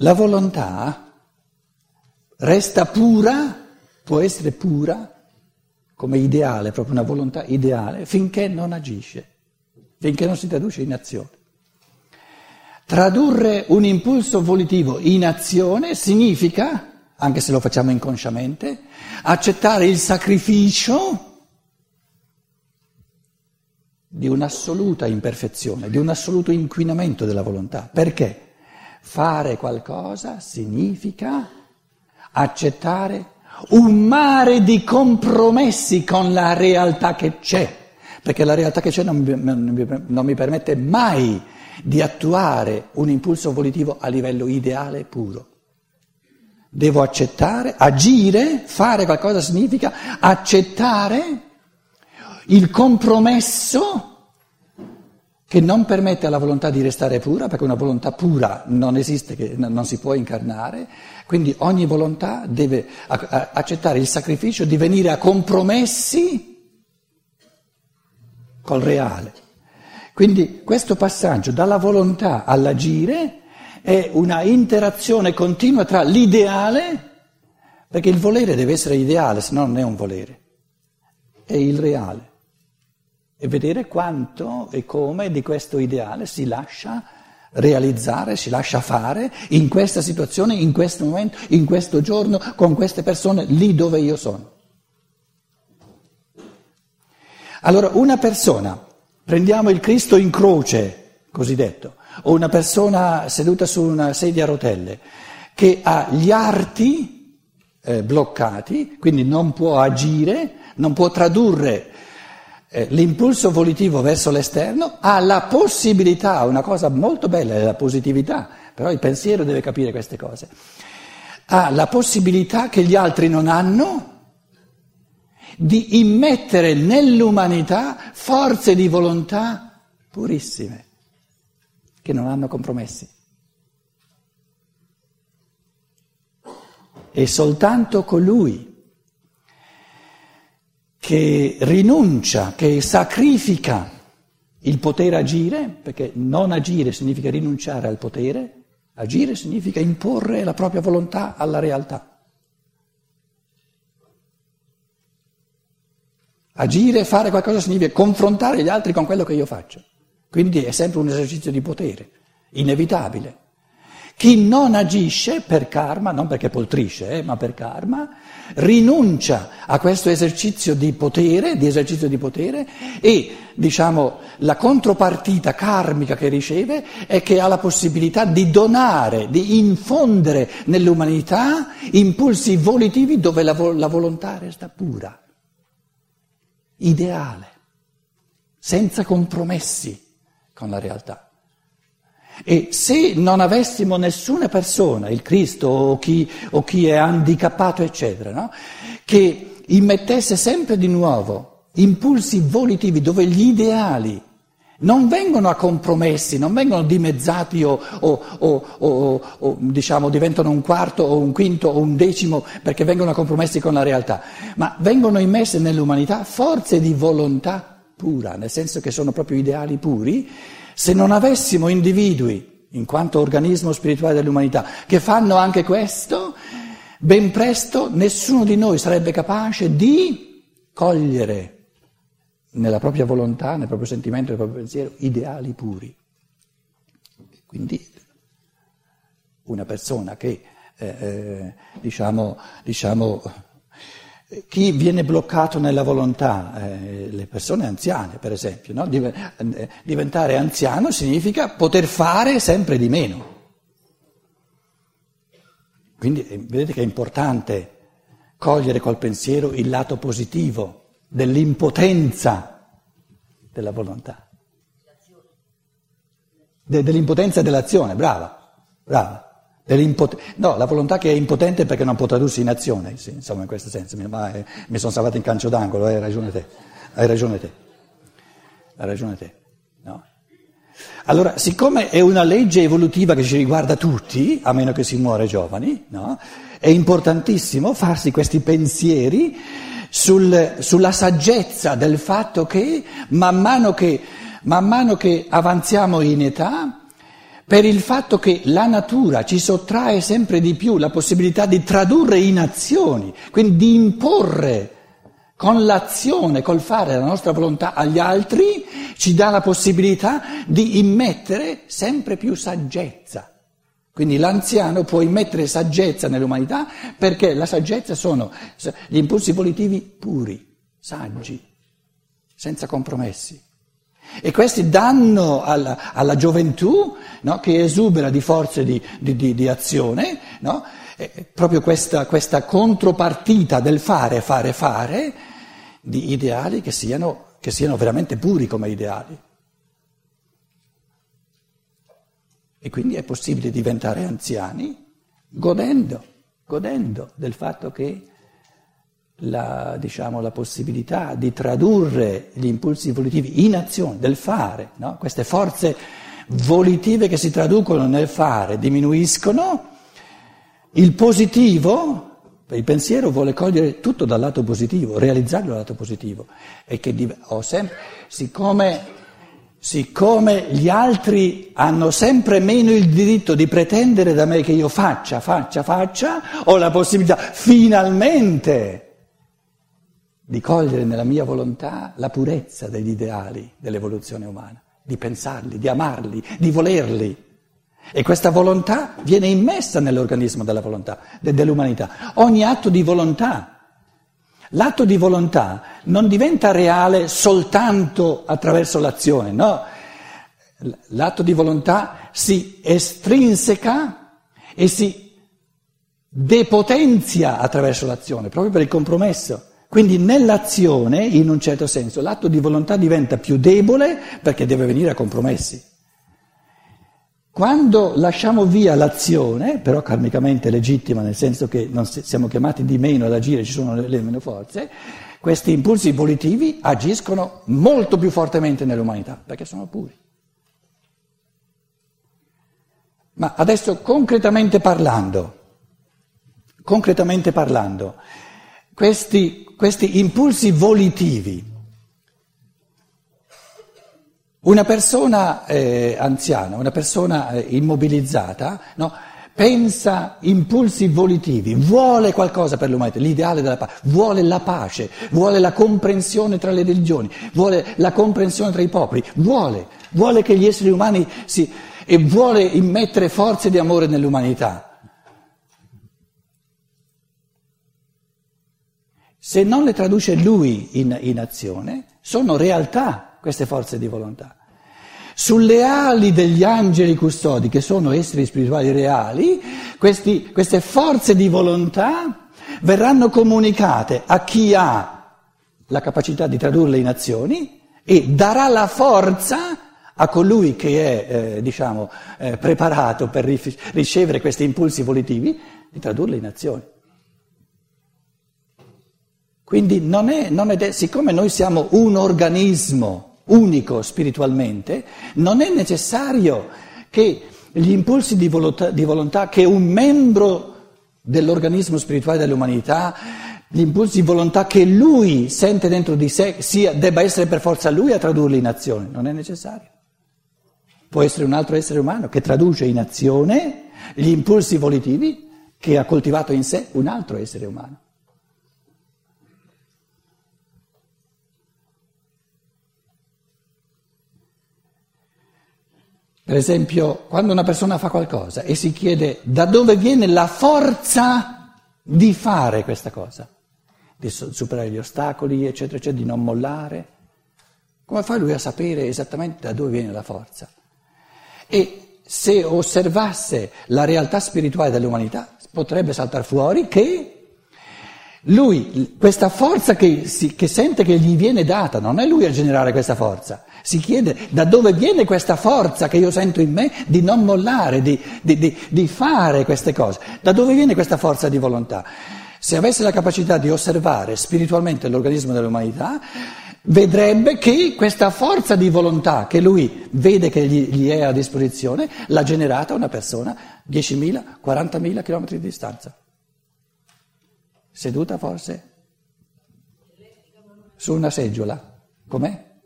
La volontà resta pura, può essere pura come ideale, proprio una volontà ideale, finché non agisce, finché non si traduce in azione. Tradurre un impulso volitivo in azione significa, anche se lo facciamo inconsciamente, accettare il sacrificio di un'assoluta imperfezione, di un assoluto inquinamento della volontà. Perché? Fare qualcosa significa accettare un mare di compromessi con la realtà che c'è, perché la realtà che c'è non non, non mi permette mai di attuare un impulso volitivo a livello ideale puro. Devo accettare, agire, fare qualcosa significa accettare il compromesso che non permette alla volontà di restare pura, perché una volontà pura non esiste, non si può incarnare, quindi ogni volontà deve accettare il sacrificio di venire a compromessi col reale. Quindi questo passaggio dalla volontà all'agire è una interazione continua tra l'ideale, perché il volere deve essere ideale, se no non è un volere, e il reale e vedere quanto e come di questo ideale si lascia realizzare, si lascia fare in questa situazione, in questo momento, in questo giorno, con queste persone, lì dove io sono. Allora una persona, prendiamo il Cristo in croce, cosiddetto, o una persona seduta su una sedia a rotelle, che ha gli arti eh, bloccati, quindi non può agire, non può tradurre eh, l'impulso volitivo verso l'esterno ha la possibilità, una cosa molto bella è la positività, però il pensiero deve capire queste cose, ha la possibilità che gli altri non hanno di immettere nell'umanità forze di volontà purissime, che non hanno compromessi. E soltanto colui che rinuncia, che sacrifica il potere agire, perché non agire significa rinunciare al potere, agire significa imporre la propria volontà alla realtà. Agire, fare qualcosa significa confrontare gli altri con quello che io faccio. Quindi è sempre un esercizio di potere, inevitabile. Chi non agisce per karma, non perché poltrisce, eh, ma per karma, rinuncia a questo esercizio di potere, di esercizio di potere e, diciamo, la contropartita karmica che riceve è che ha la possibilità di donare, di infondere nell'umanità impulsi volitivi dove la, vo- la volontà resta pura, ideale, senza compromessi con la realtà. E se non avessimo nessuna persona, il Cristo o chi, o chi è handicappato, eccetera, no? che immettesse sempre di nuovo impulsi volitivi dove gli ideali non vengono a compromessi, non vengono dimezzati o, o, o, o, diciamo diventano un quarto o un quinto o un decimo perché vengono a compromessi con la realtà, ma vengono immesse nell'umanità forze di volontà pura, nel senso che sono proprio ideali puri se non avessimo individui, in quanto organismo spirituale dell'umanità, che fanno anche questo, ben presto nessuno di noi sarebbe capace di cogliere nella propria volontà, nel proprio sentimento, nel proprio pensiero, ideali puri. Quindi una persona che, eh, eh diciamo, diciamo chi viene bloccato nella volontà, eh, le persone anziane per esempio, no? Eh, diventare anziano significa poter fare sempre di meno. Quindi eh, vedete che è importante cogliere col pensiero il lato positivo dell'impotenza della volontà, De, dell'impotenza dell'azione, brava, brava. No, la volontà che è impotente perché non può tradursi in azione, sì, insomma in questo senso, ma eh, mi sono salvato in calcio d'angolo, hai ragione te, hai ragione te, hai ragione te. No. Allora, siccome è una legge evolutiva che ci riguarda tutti, a meno che si muore giovani, no, è importantissimo farsi questi pensieri sul, sulla saggezza del fatto che man mano che, man mano che avanziamo in età, per il fatto che la natura ci sottrae sempre di più la possibilità di tradurre in azioni, quindi di imporre con l'azione, col fare la nostra volontà agli altri, ci dà la possibilità di immettere sempre più saggezza. Quindi l'anziano può immettere saggezza nell'umanità perché la saggezza sono gli impulsi volitivi puri, saggi, senza compromessi. E questi danno alla, alla gioventù, no, che esubera di forze di, di, di, di azione, no, proprio questa, questa, contropartita del fare, fare, fare, di ideali che siano, che siano veramente puri come ideali. E quindi è possibile diventare anziani godendo, godendo del fatto che la, diciamo, la, possibilità di tradurre gli impulsi volitivi in azione, del fare, no? queste forze volitive che si traducono nel fare diminuiscono, il positivo, il pensiero vuole cogliere tutto dal lato positivo, realizzarlo dal lato positivo, e che ho sempre, siccome, siccome gli altri hanno sempre meno il diritto di pretendere da me che io faccia, faccia, faccia, ho la possibilità finalmente di cogliere nella mia volontà la purezza degli ideali dell'evoluzione umana, di pensarli, di amarli, di volerli. E questa volontà viene immessa nell'organismo della volontà, dell'umanità. Ogni atto di volontà, l'atto di volontà non diventa reale soltanto attraverso l'azione, no. L'atto di volontà si estrinseca e si depotenzia attraverso l'azione, proprio per il compromesso. Quindi nell'azione, in un certo senso, l'atto di volontà diventa più debole perché deve venire a compromessi. Quando lasciamo via l'azione, però karmicamente legittima, nel senso che siamo chiamati di meno ad agire, ci sono le meno forze, questi impulsi volitivi agiscono molto più fortemente nell'umanità, perché sono puri. Ma adesso concretamente parlando, concretamente parlando, questi questi impulsi volitivi. Una persona eh, anziana, una persona eh, immobilizzata, no, pensa impulsi volitivi, vuole qualcosa per l'umanità, l'ideale della pace, vuole la pace, vuole la comprensione tra le religioni, vuole la comprensione tra i popoli, vuole, vuole che gli esseri umani si... e vuole immettere forze di amore nell'umanità. Se non le traduce lui in, in azione, sono realtà queste forze di volontà. Sulle ali degli angeli custodi, che sono esseri spirituali reali, questi, queste forze di volontà verranno comunicate a chi ha la capacità di tradurle in azioni e darà la forza a colui che è eh, diciamo, eh, preparato per ricevere questi impulsi volitivi di tradurle in azioni. Quindi non è, non è, siccome noi siamo un organismo unico spiritualmente, non è necessario che gli impulsi di volontà, di volontà che un membro dell'organismo spirituale dell'umanità, gli impulsi di volontà che lui sente dentro di sé, sia, debba essere per forza lui a tradurli in azione, non è necessario. Può essere un altro essere umano che traduce in azione gli impulsi volitivi che ha coltivato in sé un altro essere umano. Per esempio, quando una persona fa qualcosa e si chiede da dove viene la forza di fare questa cosa, di superare gli ostacoli, eccetera, eccetera, di non mollare, come fa lui a sapere esattamente da dove viene la forza? E se osservasse la realtà spirituale dell'umanità, potrebbe saltare fuori che lui, questa forza che, si, che sente che gli viene data, non è lui a generare questa forza, si chiede da dove viene questa forza che io sento in me di non mollare, di, di, di, di fare queste cose. Da dove viene questa forza di volontà? Se avesse la capacità di osservare spiritualmente l'organismo dell'umanità, vedrebbe che questa forza di volontà che lui vede che gli, gli è a disposizione l'ha generata una persona 10.000, 40.000 km di distanza. Seduta forse? Su una seggiola. Com'è?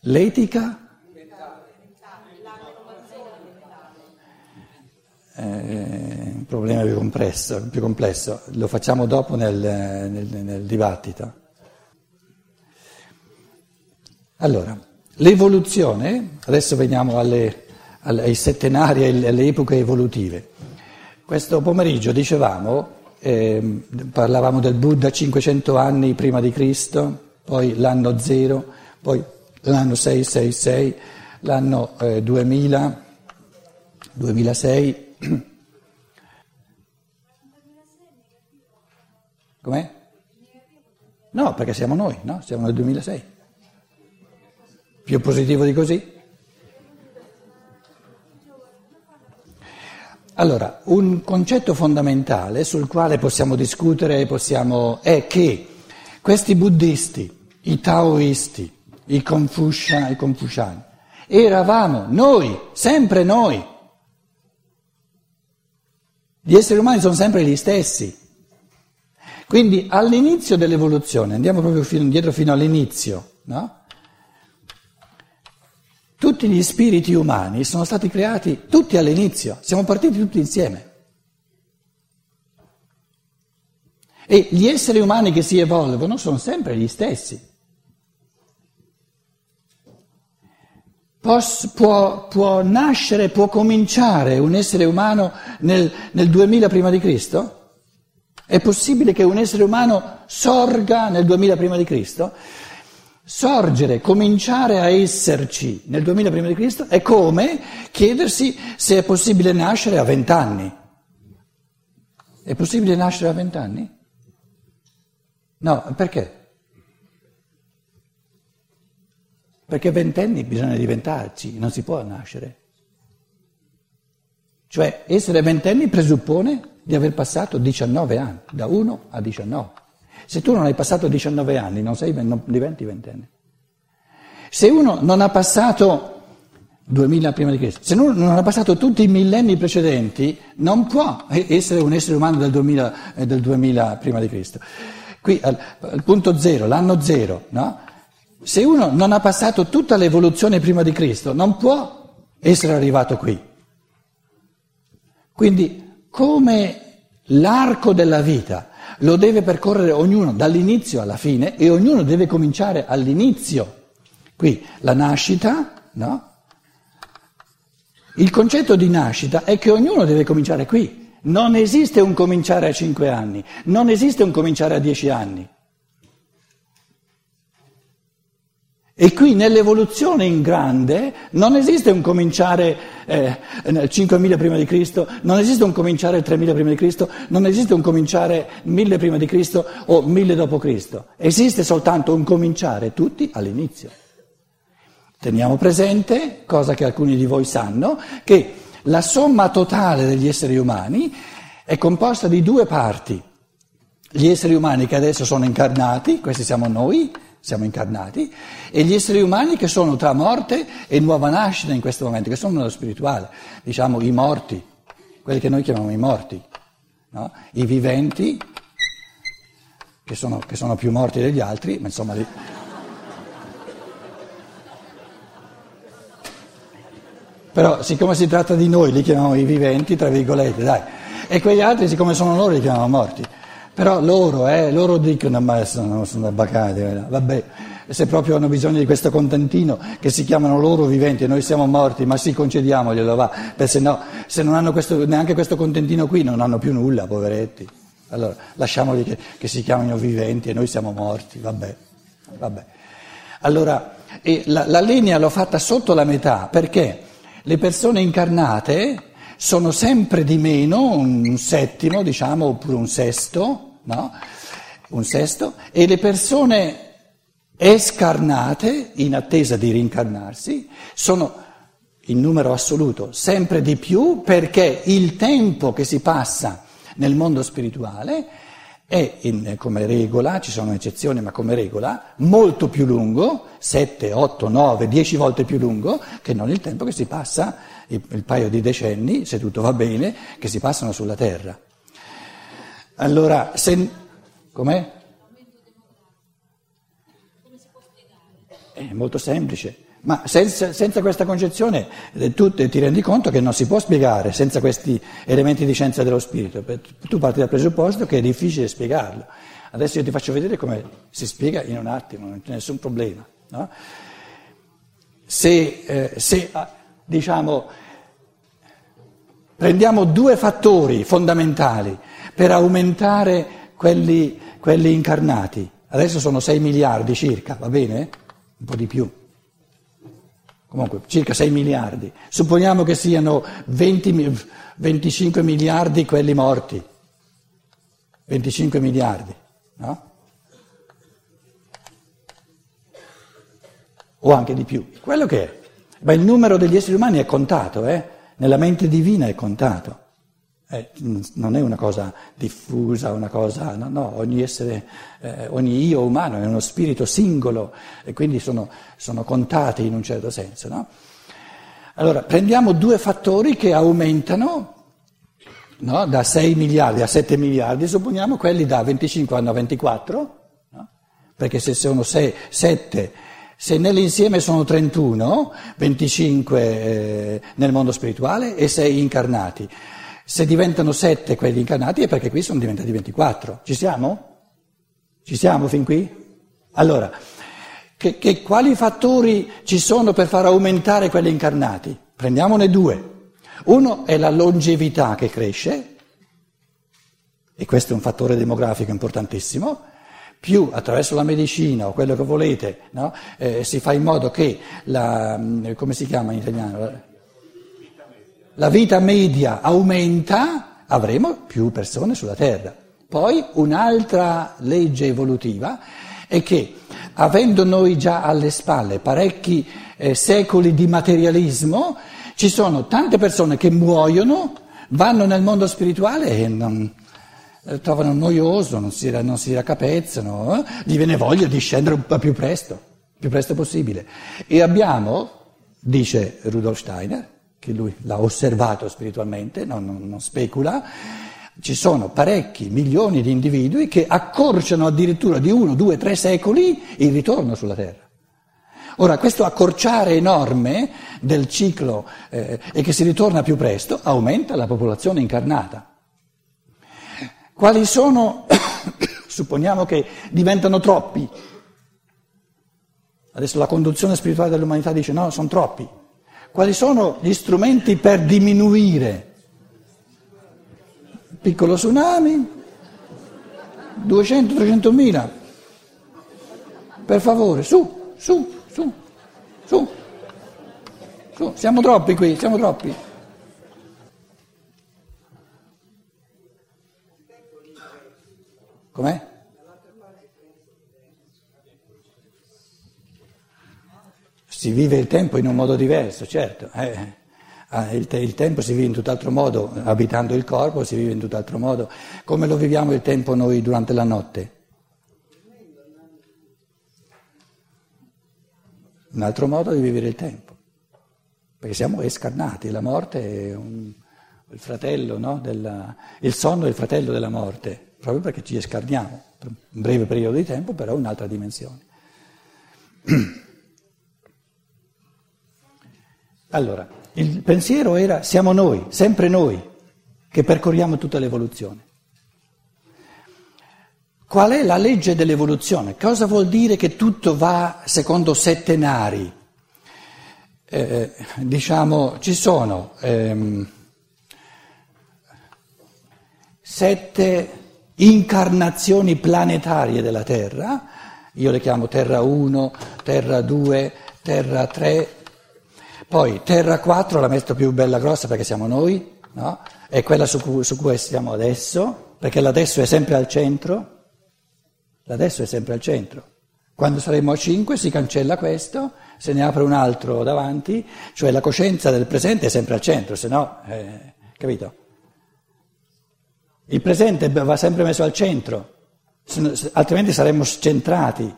L'etica? È un problema più complesso, più complesso, lo facciamo dopo nel, nel, nel dibattito. Allora, l'evoluzione, adesso veniamo alle, ai settenari e alle epoche evolutive. Questo pomeriggio dicevamo, eh, parlavamo del Buddha 500 anni prima di Cristo, poi l'anno 0, poi l'anno 666, l'anno eh, 2000, 2006. Com'è? No, perché siamo noi, no? Siamo nel 2006. Più positivo di così? Allora, un concetto fondamentale sul quale possiamo discutere possiamo, è che questi buddisti, i taoisti, i, Confucia, i confuciani, eravamo noi, sempre noi. Gli esseri umani sono sempre gli stessi. Quindi all'inizio dell'evoluzione, andiamo proprio fino, indietro fino all'inizio, no? Tutti gli spiriti umani sono stati creati tutti all'inizio, siamo partiti tutti insieme. E gli esseri umani che si evolvono sono sempre gli stessi. Può, può, può nascere, può cominciare un essere umano nel, nel 2000 prima di Cristo? È possibile che un essere umano sorga nel 2000 prima di Cristo? Sorgere, cominciare a esserci nel 2000 prima di Cristo è come chiedersi se è possibile nascere a vent'anni. È possibile nascere a vent'anni? No, perché? Perché ventenni bisogna diventarci, non si può nascere. Cioè essere ventenni presuppone di aver passato 19 anni, da 1 a 19. Se tu non hai passato 19 anni, non, sei, non diventi ventenne. Se uno non ha passato 2000 prima di Cristo, se uno non ha passato tutti i millenni precedenti, non può essere un essere umano del 2000, eh, del 2000 prima di Cristo. Qui al, al, punto zero, l'anno zero, no? Se uno non ha passato tutta l'evoluzione prima di Cristo, non può essere arrivato qui. Quindi, come l'arco della vita lo deve percorrere ognuno dall'inizio alla fine e ognuno deve cominciare all'inizio. Qui la nascita, no? Il concetto di nascita è che ognuno deve cominciare qui. Non esiste un cominciare a cinque anni, non esiste un cominciare a dieci anni. E qui nell'evoluzione in grande non esiste un cominciare eh, nel 5000 prima di Cristo, non esiste un cominciare 3000 prima di Cristo, non esiste un cominciare 1000 prima di Cristo o 1000 dopo Cristo. Esiste soltanto un cominciare tutti all'inizio. Teniamo presente, cosa che alcuni di voi sanno, che la somma totale degli esseri umani è composta di due parti. Gli esseri umani che adesso sono incarnati, questi siamo noi, siamo incarnati, e gli esseri umani che sono tra morte e nuova nascita in questo momento, che sono nello spirituale, diciamo i morti, quelli che noi chiamiamo i morti, no? i viventi, che sono, che sono, più morti degli altri, ma insomma... Li... Però siccome si tratta di noi, li chiamiamo i viventi, tra virgolette, dai, e quegli altri, siccome sono loro, li chiamiamo morti. Però loro, eh, loro dicono, ma sono, sono bacati, vabbè, se proprio hanno bisogno di questo contentino che si chiamano loro viventi e noi siamo morti, ma sì, concediamoglielo, va, perché se no, se non hanno questo, neanche questo contentino qui non hanno più nulla, poveretti. Allora, lasciamoli che, che si chiamino viventi e noi siamo morti, vabbè, vabbè. Allora, la, la linea l'ho fatta sotto la metà, perché le persone incarnate sono sempre di meno, un settimo diciamo, oppure un sesto, no? Un sesto, e le persone escarnate, in attesa di rincarnarsi, sono in numero assoluto sempre di più perché il tempo che si passa nel mondo spirituale è in, come regola, ci sono eccezioni ma come regola, molto più lungo, 7, 8, 9, 10 volte più lungo che non il tempo che si passa il, il paio di decenni, se tutto va bene, che si passano sulla Terra. Allora, se... Com'è? è molto semplice. Ma senza, senza questa concezione eh, tu ti rendi conto che non si può spiegare senza questi elementi di scienza dello spirito. Tu parti dal presupposto che è difficile spiegarlo. Adesso io ti faccio vedere come si spiega in un attimo, non c'è nessun problema. No? Se, eh, se ah, diciamo, prendiamo due fattori fondamentali per aumentare quelli, quelli incarnati, adesso sono 6 miliardi circa, va bene? Un po' di più comunque circa 6 miliardi, supponiamo che siano 20, 25 miliardi quelli morti, 25 miliardi, no? O anche di più, quello che è. Ma il numero degli esseri umani è contato, eh? nella mente divina è contato. Eh, non è una cosa diffusa, una cosa, no, no, ogni essere, eh, ogni io umano è uno spirito singolo e quindi sono, sono contati in un certo senso. No? Allora, prendiamo due fattori che aumentano no, da 6 miliardi a 7 miliardi, supponiamo quelli da 25 a 24, perché se sono 6, 7 se nell'insieme sono 31, 25 eh, nel mondo spirituale e 6 incarnati. Se diventano sette quelli incarnati è perché qui sono diventati 24. Ci siamo? Ci siamo fin qui? Allora, che, che, quali fattori ci sono per far aumentare quelli incarnati? Prendiamone due. Uno è la longevità che cresce, e questo è un fattore demografico importantissimo, più attraverso la medicina o quello che volete, no? eh, si fa in modo che la, come si chiama in italiano? La vita media aumenta, avremo più persone sulla Terra. Poi un'altra legge evolutiva è che, avendo noi già alle spalle parecchi eh, secoli di materialismo, ci sono tante persone che muoiono, vanno nel mondo spirituale e non, eh, trovano noioso, non si, non si raccapezzano, eh? gli viene voglia di scendere un po' più presto, più presto possibile. E abbiamo, dice Rudolf Steiner, che lui l'ha osservato spiritualmente, non, non, non specula, ci sono parecchi milioni di individui che accorciano addirittura di uno, due, tre secoli il ritorno sulla Terra. Ora, questo accorciare enorme del ciclo eh, e che si ritorna più presto aumenta la popolazione incarnata. Quali sono, supponiamo che diventano troppi, adesso la conduzione spirituale dell'umanità dice no, sono troppi, quali sono gli strumenti per diminuire? Piccolo tsunami, 200-300 mila. Per favore, su, su, su, su, su. Siamo troppi qui, siamo troppi. Com'è? Si vive il tempo in un modo diverso, certo. Eh. Ah, il, te- il, tempo si vive in tutt'altro modo, abitando il corpo si vive in tutt'altro modo. Come lo viviamo il tempo noi durante la notte? Un altro modo di vivere il tempo, perché siamo escarnati, la morte è un, il fratello, no? Della, il sonno è il fratello della morte, proprio perché ci escarniamo per un breve periodo di tempo, però un'altra dimensione. Allora, il pensiero era siamo noi, sempre noi, che percorriamo tutta l'evoluzione. Qual è la legge dell'evoluzione? Cosa vuol dire che tutto va secondo settenari? Eh, diciamo, ci sono ehm, sette incarnazioni planetarie della Terra, io le chiamo Terra 1, Terra 2, Terra 3, poi Terra 4 la metto più bella grossa perché siamo noi, no? È quella su cui, su cui siamo adesso, perché l'adesso è sempre al centro. L'adesso è sempre al centro. Quando saremo a 5 si cancella questo, se ne apre un altro davanti, cioè la coscienza del presente è sempre al centro, se no, eh, capito? Il presente va sempre messo al centro, altrimenti saremmo scentrati.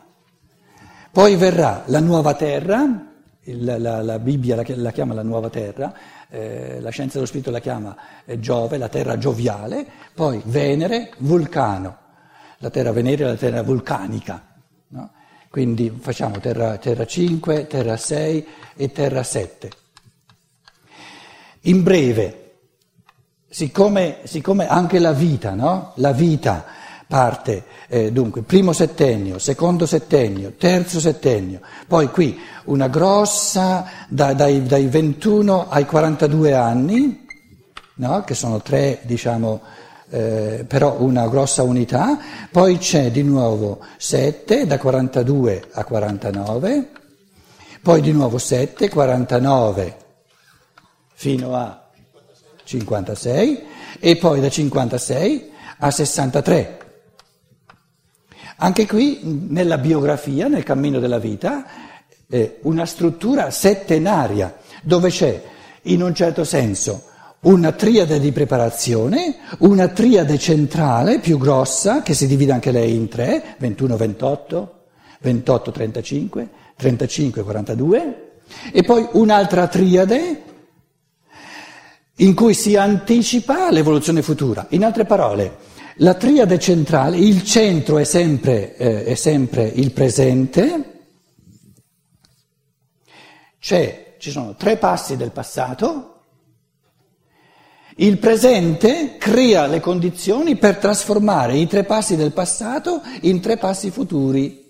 Poi verrà la nuova terra, la, la, la, Bibbia la, la, chiama la nuova terra, eh, la scienza dello spirito la chiama eh, Giove, la terra gioviale, poi Venere, Vulcano, la terra venerea, la terra vulcanica. No? quindi facciamo terra, terra 5, terra 6 e terra 7. In breve, siccome, siccome anche la vita, no? La vita parte eh, dunque primo settennio, secondo settennio, terzo settennio, poi qui una grossa da, dai, dai, 21 ai 42 anni, no? che sono tre, diciamo, eh, però una grossa unità, poi c'è di nuovo 7 da 42 a 49, poi di nuovo 7, 49 fino a 56 e poi da 56 a 63. Anche qui nella biografia, nel cammino della vita, eh, una struttura settenaria dove c'è in un certo senso una triade di preparazione, una triade centrale più grossa che si divide anche lei in tre, 21-28, 28-35, 35-42, e poi un'altra triade in cui si anticipa l'evoluzione futura. In altre parole, la triade centrale, il centro è sempre, eh, è sempre il presente, C'è, ci sono tre passi del passato, il presente crea le condizioni per trasformare i tre passi del passato in tre passi futuri.